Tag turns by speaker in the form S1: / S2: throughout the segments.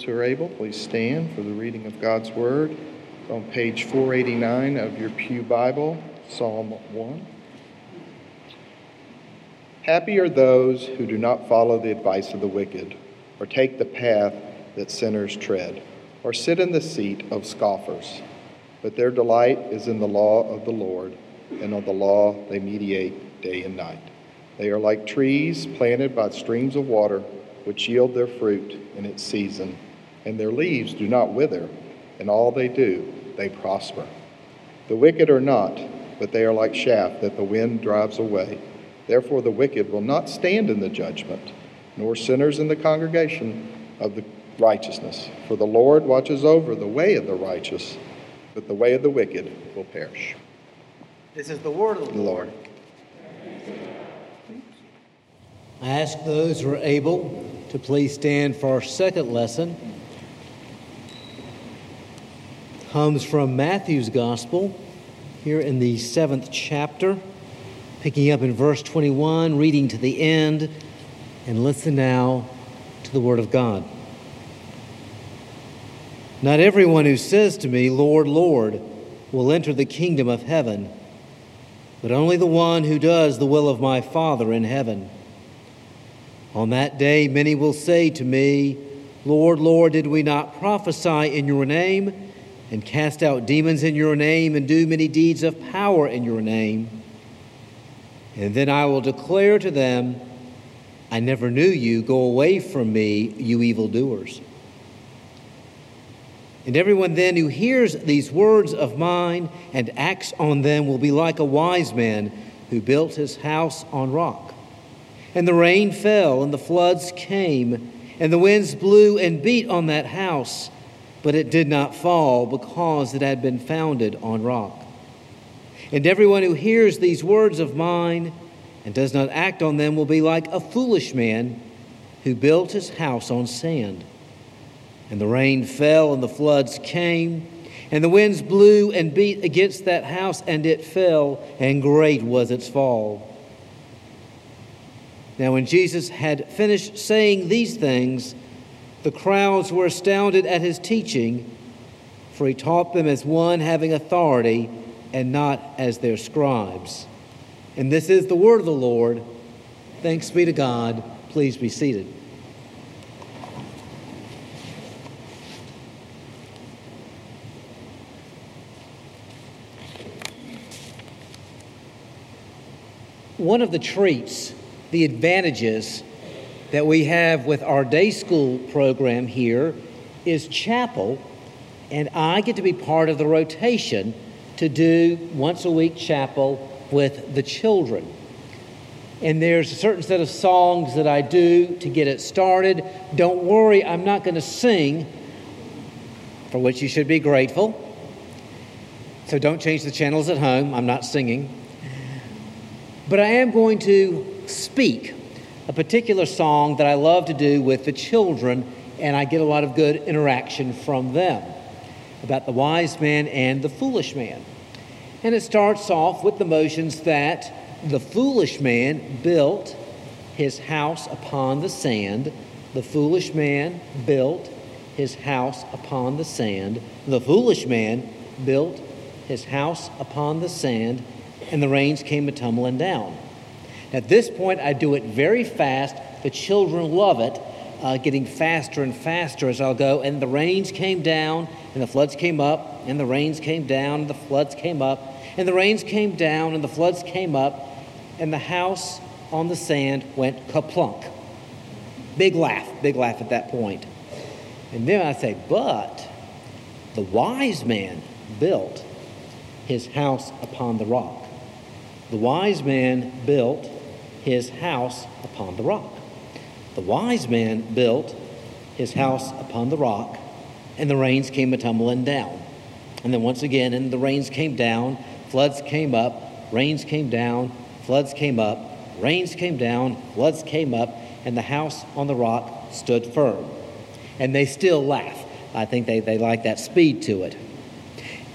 S1: Those who are able, please stand for the reading of God's Word. on page 489 of your Pew Bible, Psalm 1. Happy are those who do not follow the advice of the wicked, or take the path that sinners tread, or sit in the seat of scoffers. But their delight is in the law of the Lord, and on the law they meditate day and night. They are like trees planted by streams of water, which yield their fruit in its season and their leaves do not wither, and all they do, they prosper. The wicked are not, but they are like chaff that the wind drives away. Therefore, the wicked will not stand in the judgment, nor sinners in the congregation of the righteousness. For the Lord watches over the way of the righteous, but the way of the wicked will perish.
S2: This is the word of the Lord.
S3: I ask those who are able to please stand for our second lesson comes from Matthew's Gospel, here in the seventh chapter, picking up in verse 21, reading to the end, and listen now to the Word of God. Not everyone who says to me, Lord, Lord, will enter the kingdom of heaven, but only the one who does the will of my Father in heaven. On that day, many will say to me, Lord, Lord, did we not prophesy in your name? And cast out demons in your name and do many deeds of power in your name. And then I will declare to them, I never knew you. Go away from me, you evildoers. And everyone then who hears these words of mine and acts on them will be like a wise man who built his house on rock. And the rain fell, and the floods came, and the winds blew and beat on that house but it did not fall because it had been founded on rock. And everyone who hears these words of mine and does not act on them will be like a foolish man who built his house on sand. And the rain fell, and the floods came, and the winds blew and beat against that house, and it fell, and great was its fall. Now, when Jesus had finished saying these things, the crowds were astounded at his teaching, for he taught them as one having authority and not as their scribes. And this is the word of the Lord. Thanks be to God. Please be seated. One of the treats, the advantages that we have with our day school program here is chapel, and I get to be part of the rotation to do once a week chapel with the children. And there's a certain set of songs that I do to get it started. Don't worry, I'm not going to sing, for which you should be grateful. So don't change the channels at home. I'm not singing. But I am going to speak a particular song that I love to do with the children, and I get a lot of good interaction from them about the wise man and the foolish man. And it starts off with the motions that the foolish man built his house upon the sand. The foolish man built his house upon the sand. The foolish man built his house upon the sand, and the rains came a tumbling down. At this point, I do it very fast. The children love it, uh, getting faster and faster as I'll go. And the rains came down, and the floods came up, and the rains came down, and the floods came up, and the rains came down, and the floods came up, and the house on the sand went kaplunk. Big laugh, big laugh at that point. And then I say, but the wise man built his house upon the rock. The wise man built his house upon the rock. The wise man built his house upon the rock, and the rains came a tumbling down. And then once again, and the rains came down, floods came up, rains came down, floods came up, rains came down, floods came up, and the house on the rock stood firm. And they still laugh. I think they, they like that speed to it.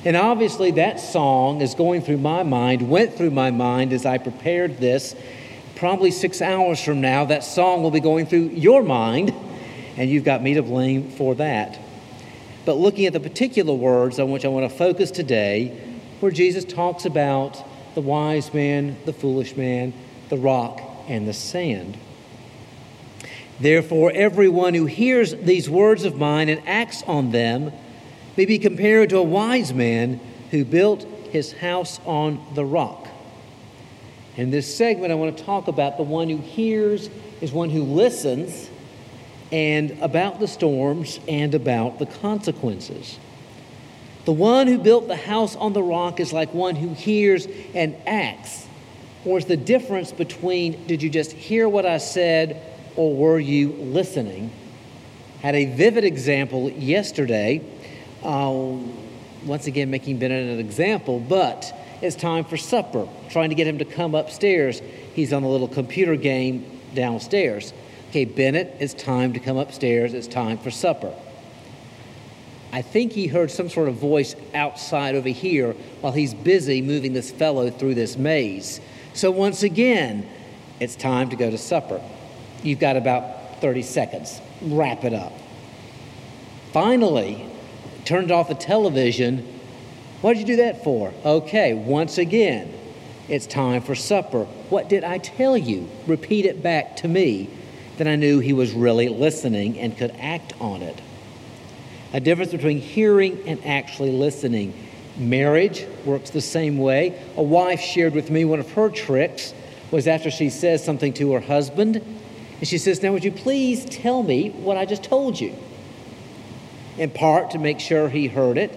S3: And obviously, that song is going through my mind, went through my mind as I prepared this. Probably six hours from now, that song will be going through your mind, and you've got me to blame for that. But looking at the particular words on which I want to focus today, where Jesus talks about the wise man, the foolish man, the rock, and the sand. Therefore, everyone who hears these words of mine and acts on them, may be compared to a wise man who built his house on the rock. In this segment, I want to talk about the one who hears is one who listens, and about the storms and about the consequences. The one who built the house on the rock is like one who hears and acts. Or is the difference between did you just hear what I said or were you listening? Had a vivid example yesterday uh, once again, making Bennett an example, but it's time for supper. Trying to get him to come upstairs. He's on a little computer game downstairs. Okay, Bennett, it's time to come upstairs. It's time for supper. I think he heard some sort of voice outside over here while he's busy moving this fellow through this maze. So, once again, it's time to go to supper. You've got about 30 seconds. Wrap it up. Finally, turned off the television. What did you do that for? Okay, once again, it's time for supper. What did I tell you? Repeat it back to me. Then I knew he was really listening and could act on it. A difference between hearing and actually listening. Marriage works the same way. A wife shared with me one of her tricks was after she says something to her husband, and she says, Now, would you please tell me what I just told you? in part to make sure he heard it,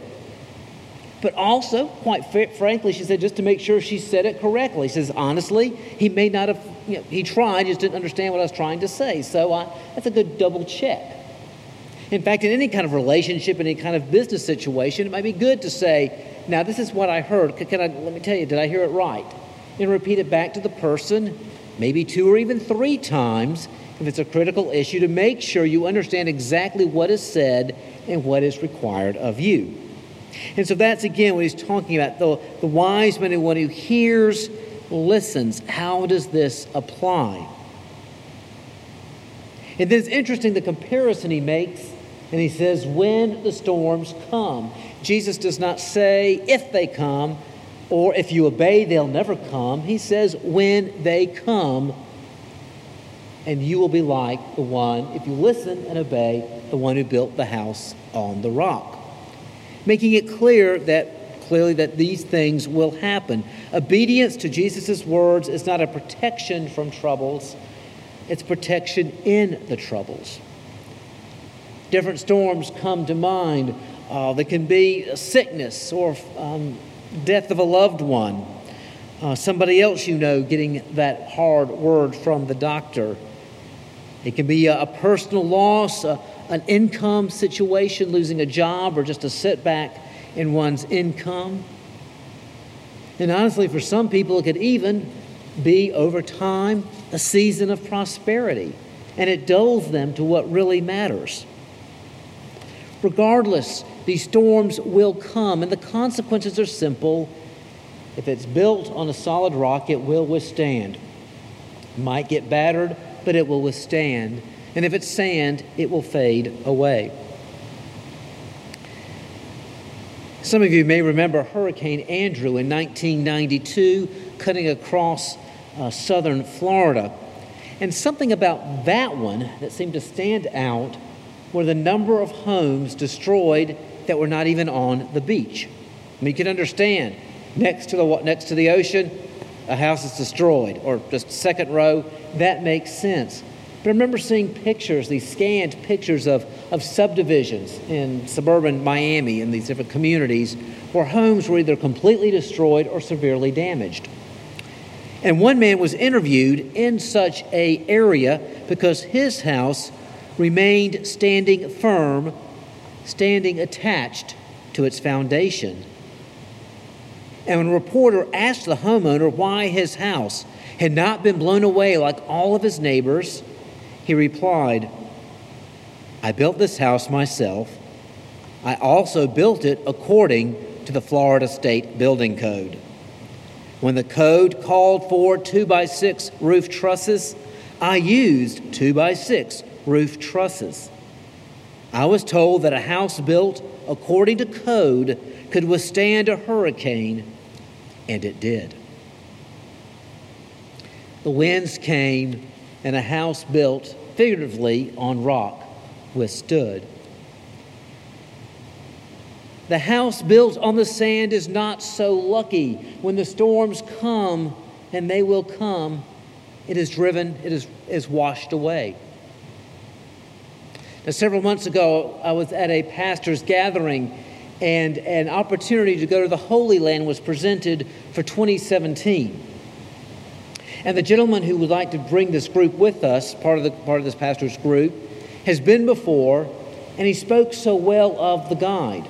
S3: but also, quite frankly, she said, just to make sure she said it correctly. She says, honestly, he may not have, you know, he tried, just didn't understand what I was trying to say. So uh, that's a good double check. In fact, in any kind of relationship, in any kind of business situation, it might be good to say, now this is what I heard. Can I, let me tell you, did I hear it right? And repeat it back to the person, maybe two or even three times if it's a critical issue, to make sure you understand exactly what is said and what is required of you. And so that's again what he's talking about the, the wise man and one who hears, listens. How does this apply? And then it's interesting the comparison he makes, and he says, when the storms come. Jesus does not say if they come or if you obey, they'll never come. He says, when they come, and you will be like the one, if you listen and obey, the one who built the house on the rock. Making it clear that clearly that these things will happen. Obedience to Jesus' words is not a protection from troubles, it's protection in the troubles. Different storms come to mind. Uh, there can be sickness or um, death of a loved one. Uh, somebody else you know getting that hard word from the doctor. It can be a, a personal loss, a, an income situation, losing a job, or just a setback in one's income. And honestly, for some people, it could even be over time a season of prosperity, and it dulls them to what really matters. Regardless, these storms will come, and the consequences are simple. If it's built on a solid rock, it will withstand. It might get battered, but it will withstand. And if it's sand, it will fade away. Some of you may remember Hurricane Andrew in 1992 cutting across uh, southern Florida. And something about that one that seemed to stand out were the number of homes destroyed that were not even on the beach. I mean, you can understand next to the next to the ocean, a house is destroyed, or just second row, that makes sense. But I remember seeing pictures, these scanned pictures of, of subdivisions in suburban Miami in these different communities where homes were either completely destroyed or severely damaged. And one man was interviewed in such a area because his house remained standing firm, standing attached to its foundation. And when a reporter asked the homeowner why his house had not been blown away like all of his neighbors, he replied, I built this house myself. I also built it according to the Florida State Building Code. When the code called for two by six roof trusses, I used two by six roof trusses. I was told that a house built according to code could withstand a hurricane, and it did. The winds came, and a house built figuratively on rock withstood. The house built on the sand is not so lucky. When the storms come, and they will come, it is driven, it is, is washed away. Now, several months ago, I was at a pastor's gathering, and an opportunity to go to the Holy Land was presented for 2017. And the gentleman who would like to bring this group with us, part of, the, part of this pastor's group, has been before, and he spoke so well of the guide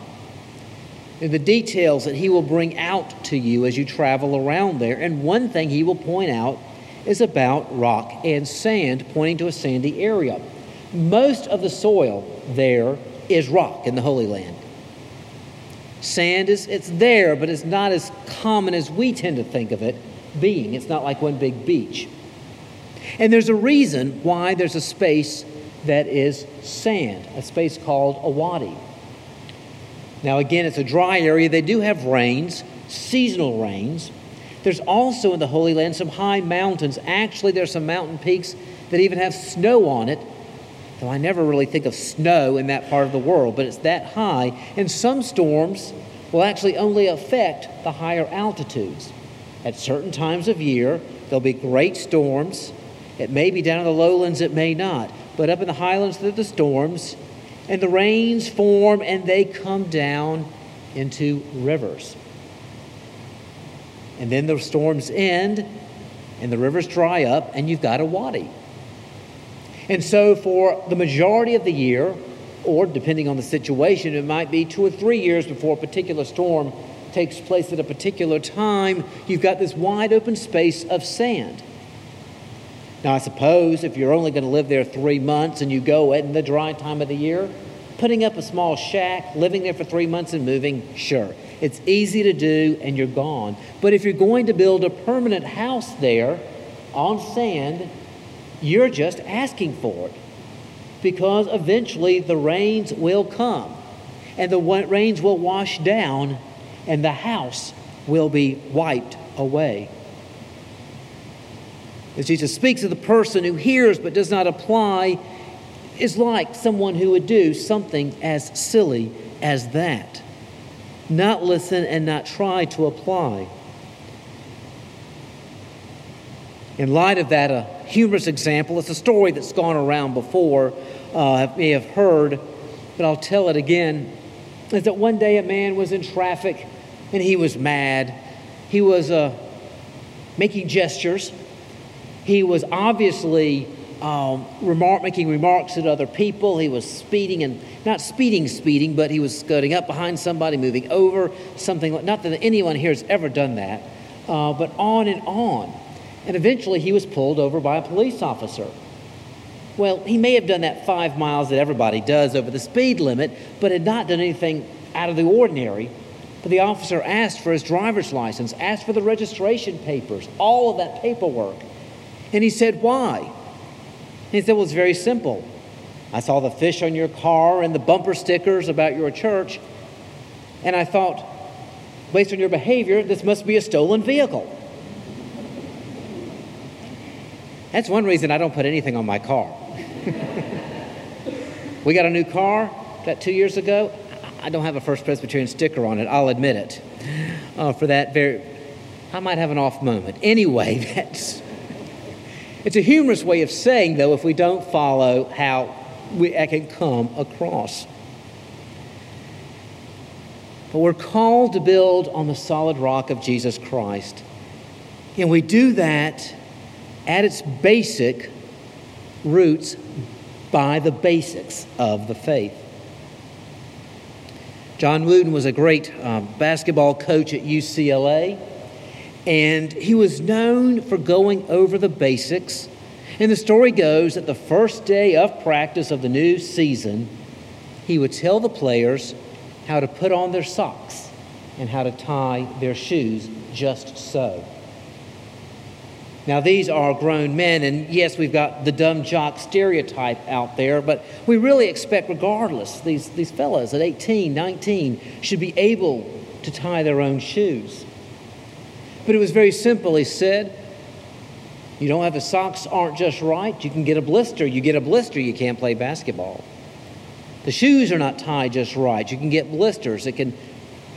S3: and the details that he will bring out to you as you travel around there. And one thing he will point out is about rock and sand, pointing to a sandy area. Most of the soil there is rock in the Holy Land. Sand is it's there, but it's not as common as we tend to think of it being. It's not like one big beach. And there's a reason why there's a space that is sand, a space called a wadi. Now, again, it's a dry area. They do have rains, seasonal rains. There's also in the Holy Land some high mountains. Actually, there's some mountain peaks that even have snow on it. Though I never really think of snow in that part of the world, but it's that high. And some storms will actually only affect the higher altitudes. At certain times of year, there'll be great storms. It may be down in the lowlands, it may not. But up in the highlands, there are the storms and the rains form and they come down into rivers. And then the storms end and the rivers dry up and you've got a wadi. And so, for the majority of the year, or depending on the situation, it might be two or three years before a particular storm takes place at a particular time, you've got this wide open space of sand. Now, I suppose if you're only going to live there three months and you go in the dry time of the year, putting up a small shack, living there for three months and moving, sure. It's easy to do and you're gone. But if you're going to build a permanent house there on sand, you're just asking for it because eventually the rains will come and the rains will wash down and the house will be wiped away. As Jesus speaks of the person who hears but does not apply, is like someone who would do something as silly as that. Not listen and not try to apply. In light of that, a humorous example, it's a story that's gone around before, uh, may have heard, but I'll tell it again. Is that one day a man was in traffic and he was mad. He was uh, making gestures he was obviously um, remark, making remarks at other people. He was speeding and not speeding, speeding, but he was skirting up behind somebody, moving over, something like, not that anyone here has ever done that, uh, but on and on. And eventually he was pulled over by a police officer. Well, he may have done that five miles that everybody does over the speed limit, but had not done anything out of the ordinary. But the officer asked for his driver's license, asked for the registration papers, all of that paperwork. And he said, Why? And he said, Well, it's very simple. I saw the fish on your car and the bumper stickers about your church, and I thought, based on your behavior, this must be a stolen vehicle. That's one reason I don't put anything on my car. we got a new car that two years ago. I don't have a First Presbyterian sticker on it, I'll admit it. Uh, for that very, I might have an off moment. Anyway, that's it's a humorous way of saying, though, if we don't follow how we, can come across. but we're called to build on the solid rock of Jesus Christ. And we do that at its basic roots by the basics of the faith. John Wooden was a great uh, basketball coach at UCLA, and he was known for going over the basics. And the story goes that the first day of practice of the new season, he would tell the players how to put on their socks and how to tie their shoes just so. Now, these are grown men, and yes, we've got the dumb jock stereotype out there, but we really expect, regardless, these, these fellas at 18, 19 should be able to tie their own shoes. But it was very simple. He said, You don't have the socks aren't just right, you can get a blister. You get a blister, you can't play basketball. The shoes are not tied just right, you can get blisters that can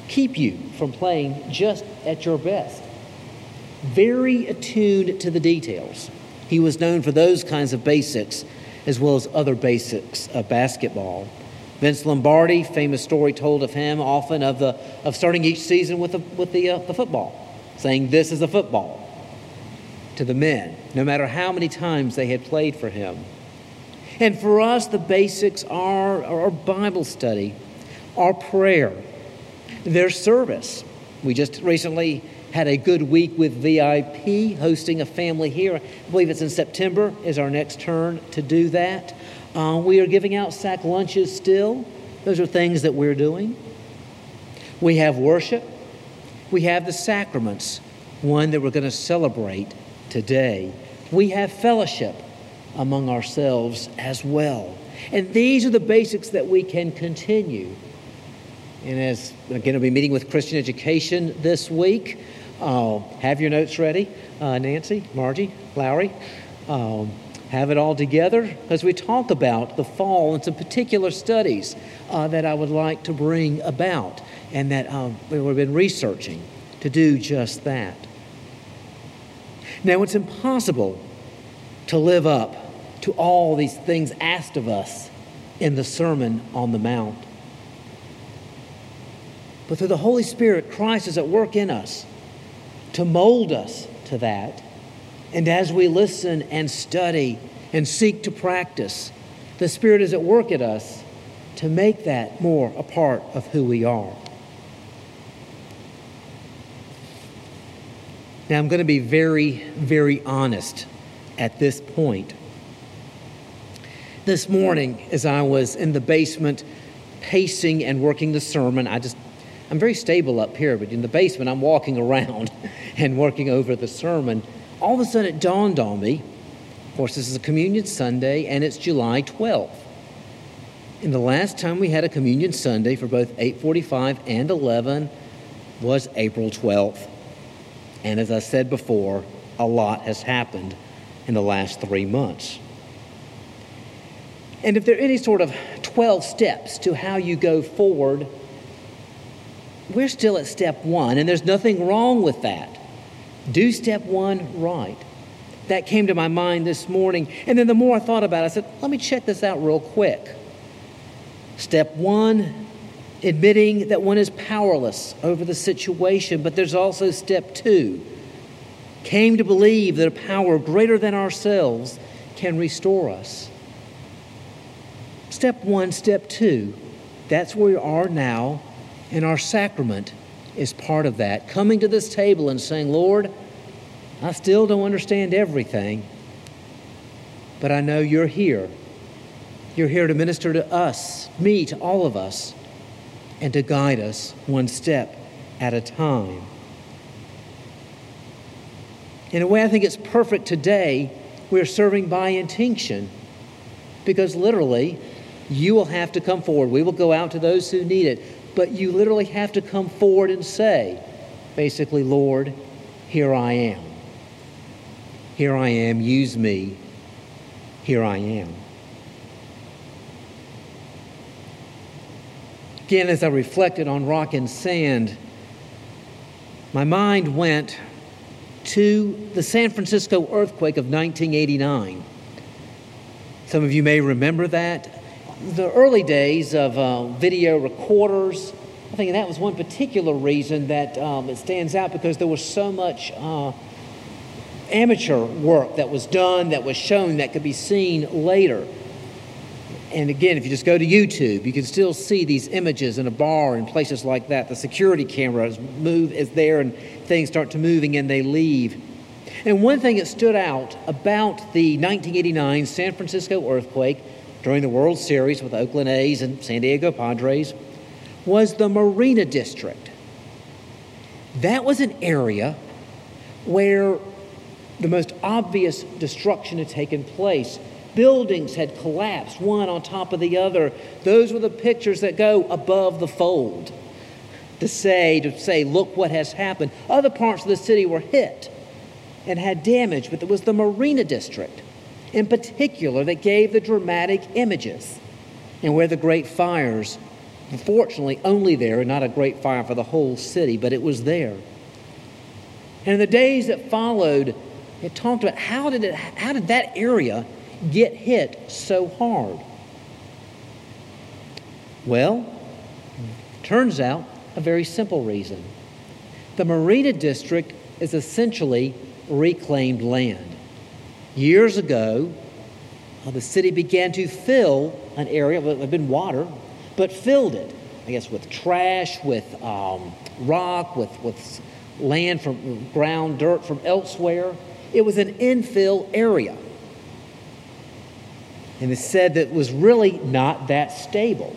S3: keep you from playing just at your best very attuned to the details. He was known for those kinds of basics as well as other basics of basketball. Vince Lombardi, famous story told of him often of, the, of starting each season with, the, with the, uh, the football, saying, This is a football to the men, no matter how many times they had played for him. And for us, the basics are our Bible study, our prayer, their service. We just recently had a good week with VIP, hosting a family here. I believe it's in September is our next turn to do that. Uh, we are giving out sack lunches still. Those are things that we're doing. We have worship. We have the sacraments, one that we're going to celebrate today. We have fellowship among ourselves as well. And these are the basics that we can continue. And as to be meeting with Christian Education this week, uh, have your notes ready, uh, Nancy, Margie, Lowry. Um, have it all together as we talk about the fall and some particular studies uh, that I would like to bring about and that um, we've been researching to do just that. Now, it's impossible to live up to all these things asked of us in the Sermon on the Mount. But through the Holy Spirit, Christ is at work in us to mold us to that. And as we listen and study and seek to practice, the Spirit is at work at us to make that more a part of who we are. Now, I'm going to be very, very honest at this point. This morning, as I was in the basement pacing and working the sermon, I just I'm very stable up here, but in the basement, I'm walking around and working over the sermon. All of a sudden, it dawned on me. Of course, this is a Communion Sunday, and it's July 12th. And the last time we had a Communion Sunday for both 845 and 11 was April 12th. And as I said before, a lot has happened in the last three months. And if there are any sort of 12 steps to how you go forward we're still at step one, and there's nothing wrong with that. Do step one right. That came to my mind this morning. And then the more I thought about it, I said, let me check this out real quick. Step one, admitting that one is powerless over the situation. But there's also step two, came to believe that a power greater than ourselves can restore us. Step one, step two, that's where we are now and our sacrament is part of that. Coming to this table and saying, Lord, I still don't understand everything, but I know you're here. You're here to minister to us, me, to all of us, and to guide us one step at a time. In a way, I think it's perfect today. We're serving by intinction because literally, you will have to come forward. We will go out to those who need it but you literally have to come forward and say, basically, Lord, here I am. Here I am, use me. Here I am. Again, as I reflected on rock and sand, my mind went to the San Francisco earthquake of 1989. Some of you may remember that the early days of uh, video recorders I think that was one particular reason that um, it stands out because there was so much uh, amateur work that was done, that was shown, that could be seen later. And again, if you just go to YouTube, you can still see these images in a bar and places like that. The security cameras move is there and things start to moving and they leave. And one thing that stood out about the 1989 San Francisco earthquake during the World Series with Oakland A's and San Diego Padres was the Marina District. That was an area where the most obvious destruction had taken place. Buildings had collapsed, one on top of the other. Those were the pictures that go above the fold to say, to say, look what has happened. Other parts of the city were hit and had damage, but it was the Marina District in particular that gave the dramatic images and where the great fires, fortunately only there, not a great fire for the whole city, but it was there. And in the days that followed, it talked about how did, it, how did that area get hit so hard? Well, turns out a very simple reason. The Marina District is essentially reclaimed land. Years ago, uh, the city began to fill an area that had been water, but filled it, I guess, with trash, with um, rock, with, with land from ground, dirt from elsewhere. It was an infill area. And it said that it was really not that stable.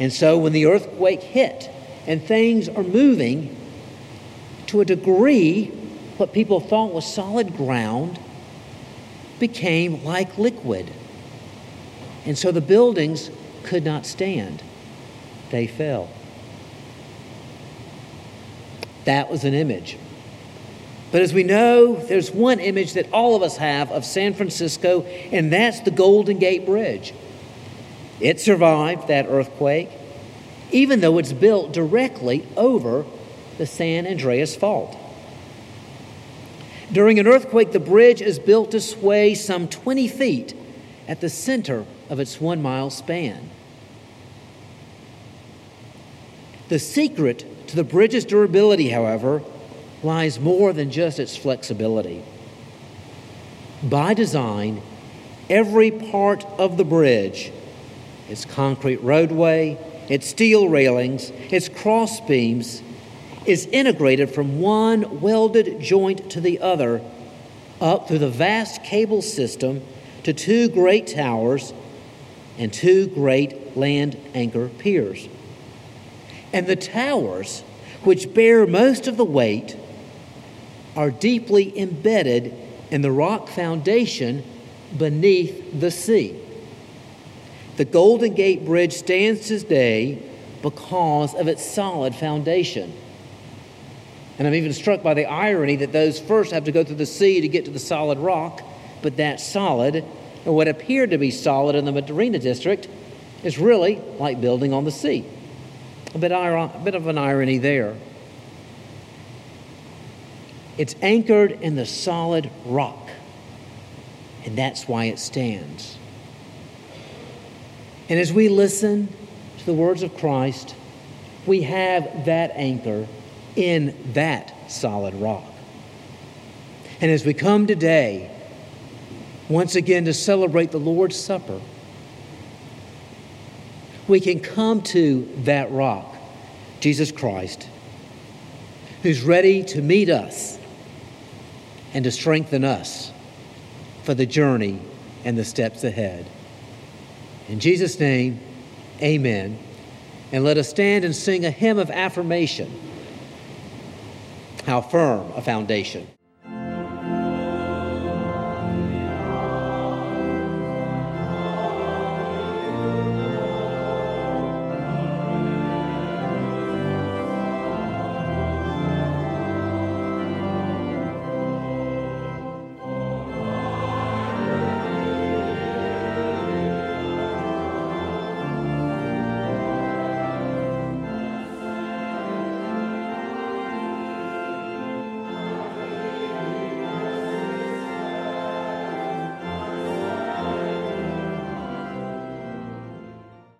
S3: And so when the earthquake hit and things are moving to a degree what people thought was solid ground became like liquid. And so the buildings could not stand, they fell. That was an image. But as we know, there's one image that all of us have of San Francisco, and that's the Golden Gate Bridge. It survived that earthquake, even though it's built directly over the San Andreas Fault. During an earthquake, the bridge is built to sway some 20 feet at the center of its one mile span. The secret to the bridge's durability, however, lies more than just its flexibility. By design, every part of the bridge its concrete roadway, its steel railings, its cross beams, is integrated from one welded joint to the other up through the vast cable system to two great towers and two great land anchor piers. And the towers, which bear most of the weight, are deeply embedded in the rock foundation beneath the sea. The Golden Gate Bridge stands today because of its solid foundation. And I'm even struck by the irony that those first have to go through the sea to get to the solid rock, but that solid, or what appeared to be solid in the Marina district, is really like building on the sea. A bit, a bit of an irony there. It's anchored in the solid rock, and that's why it stands. And as we listen to the words of Christ, we have that anchor in that solid rock. And as we come today, once again to celebrate the Lord's Supper, we can come to that rock, Jesus Christ, who's ready to meet us and to strengthen us for the journey and the steps ahead. In Jesus' name, amen. And let us stand and sing a hymn of affirmation how firm a foundation.